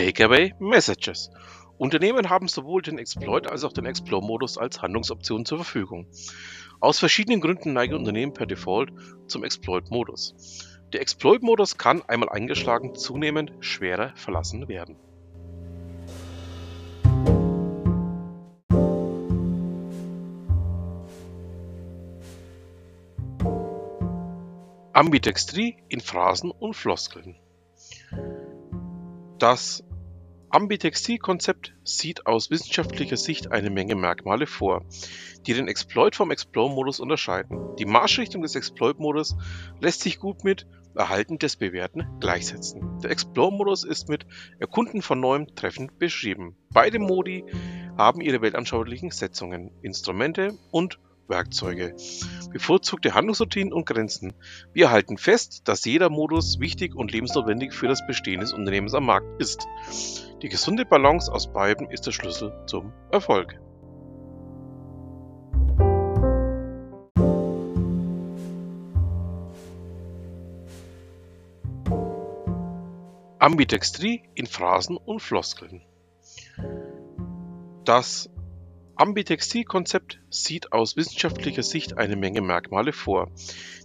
Takeaway Messages. Unternehmen haben sowohl den Exploit als auch den Explore-Modus als Handlungsoption zur Verfügung. Aus verschiedenen Gründen neigen Unternehmen per Default zum Exploit-Modus. Der Exploit-Modus kann, einmal eingeschlagen, zunehmend schwerer verlassen werden. Ambidextrie in Phrasen und Floskeln. Das Ambidextrie-Konzept sieht aus wissenschaftlicher Sicht eine Menge Merkmale vor, die den Exploit vom Explore-Modus unterscheiden. Die Marschrichtung des Exploit-Modus lässt sich gut mit Erhalten des Bewährten gleichsetzen. Der Explore-Modus ist mit Erkunden von Neuem treffend beschrieben. Beide Modi haben ihre weltanschaulichen Setzungen, Instrumente und Werkzeuge, bevorzugte Handlungsroutinen und Grenzen. Wir halten fest, dass jeder Modus wichtig und lebensnotwendig für das Bestehen des Unternehmens am Markt ist. Die gesunde Balance aus beiden ist der Schlüssel zum Erfolg. Ambidextrie in Phrasen und Floskeln. Das Ambidextrie-Konzept sieht aus wissenschaftlicher Sicht eine Menge Merkmale vor,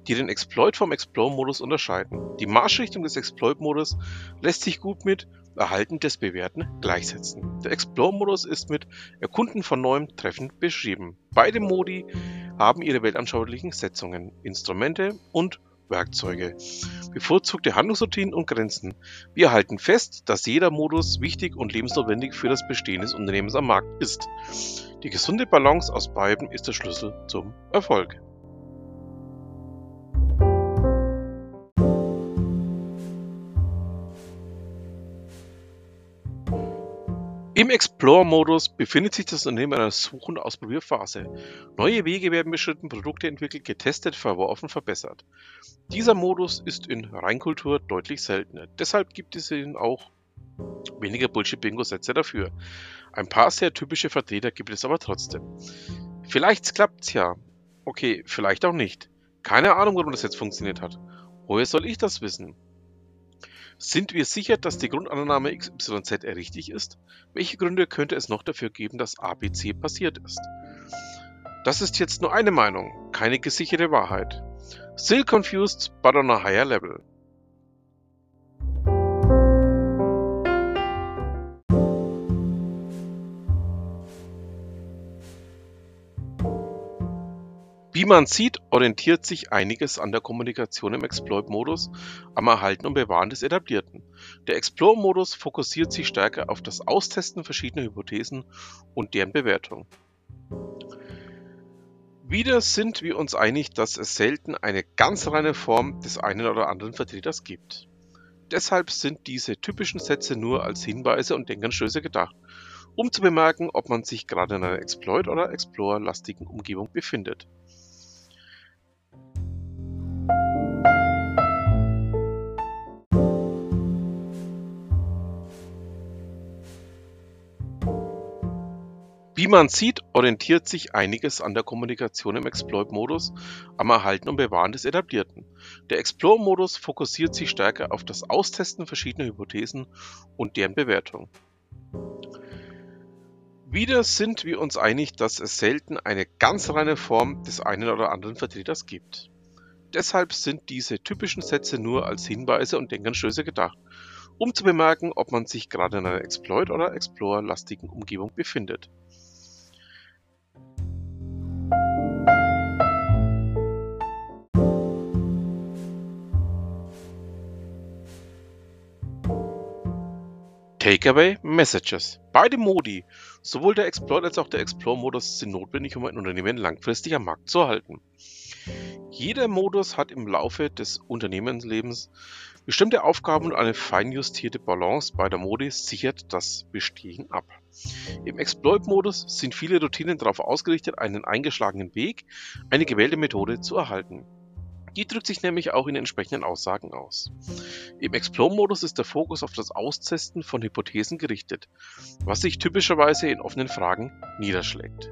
die den Exploit vom Explore-Modus unterscheiden. Die Marschrichtung des Exploit-Modus lässt sich gut mit Erhalten des Bewährten gleichsetzen. Der Explore-Modus ist mit Erkunden von Neuem treffend beschrieben. Beide Modi haben ihre weltanschaulichen Setzungen, Instrumente und Werkzeuge, bevorzugte Handlungsroutinen und Grenzen. Wir halten fest, dass jeder Modus wichtig und lebensnotwendig für das Bestehen des Unternehmens am Markt ist. Die gesunde Balance aus beiden ist der Schlüssel zum Erfolg. Im Explore-Modus befindet sich das Unternehmen in einer Such- und Ausprobierphase. Neue Wege werden beschritten, Produkte entwickelt, getestet, verworfen, verbessert. Dieser Modus ist in Reinkultur deutlich seltener. Deshalb gibt es ihn auch weniger Bullshit-Bingo-Sätze dafür. Ein paar sehr typische Vertreter gibt es aber trotzdem. Vielleicht klappt's ja. Okay, vielleicht auch nicht. Keine Ahnung, warum das jetzt funktioniert hat. Woher soll ich das wissen? Sind wir sicher, dass die Grundannahme XYZ richtig ist? Welche Gründe könnte es noch dafür geben, dass ABC passiert ist? Das ist jetzt nur eine Meinung, keine gesicherte Wahrheit. Still confused, but on a higher level. Wie man sieht, orientiert sich einiges an der Kommunikation im Exploit-Modus am Erhalten und Bewahren des Etablierten. Der Explore-Modus fokussiert sich stärker auf das Austesten verschiedener Hypothesen und deren Bewertung. Wieder sind wir uns einig, dass es selten eine ganz reine Form des einen oder anderen Vertreters gibt. Deshalb sind diese typischen Sätze nur als Hinweise und Denkanstöße gedacht, um zu bemerken, ob man sich gerade in einer Exploit- oder Explorer-lastigen Umgebung befindet. Wie man sieht, orientiert sich einiges an der Kommunikation im Exploit-Modus am Erhalten und Bewahren des Etablierten. Der Explore-Modus fokussiert sich stärker auf das Austesten verschiedener Hypothesen und deren Bewertung. Wieder sind wir uns einig, dass es selten eine ganz reine Form des einen oder anderen Vertreters gibt. Deshalb sind diese typischen Sätze nur als Hinweise und Denkanstöße gedacht, um zu bemerken, ob man sich gerade in einer Exploit- oder Explorer-lastigen Umgebung befindet. Takeaway Messages. Beide Modi, sowohl der Exploit als auch der Explore-Modus, sind notwendig, um ein Unternehmen langfristig am Markt zu halten. Jeder Modus hat im Laufe des Unternehmenslebens bestimmte Aufgaben und eine feinjustierte Balance bei der Modi sichert das Bestehen ab. Im Exploit-Modus sind viele Routinen darauf ausgerichtet, einen eingeschlagenen Weg, eine gewählte Methode zu erhalten. Die drückt sich nämlich auch in entsprechenden Aussagen aus. Im Explore-Modus ist der Fokus auf das Austesten von Hypothesen gerichtet, was sich typischerweise in offenen Fragen niederschlägt.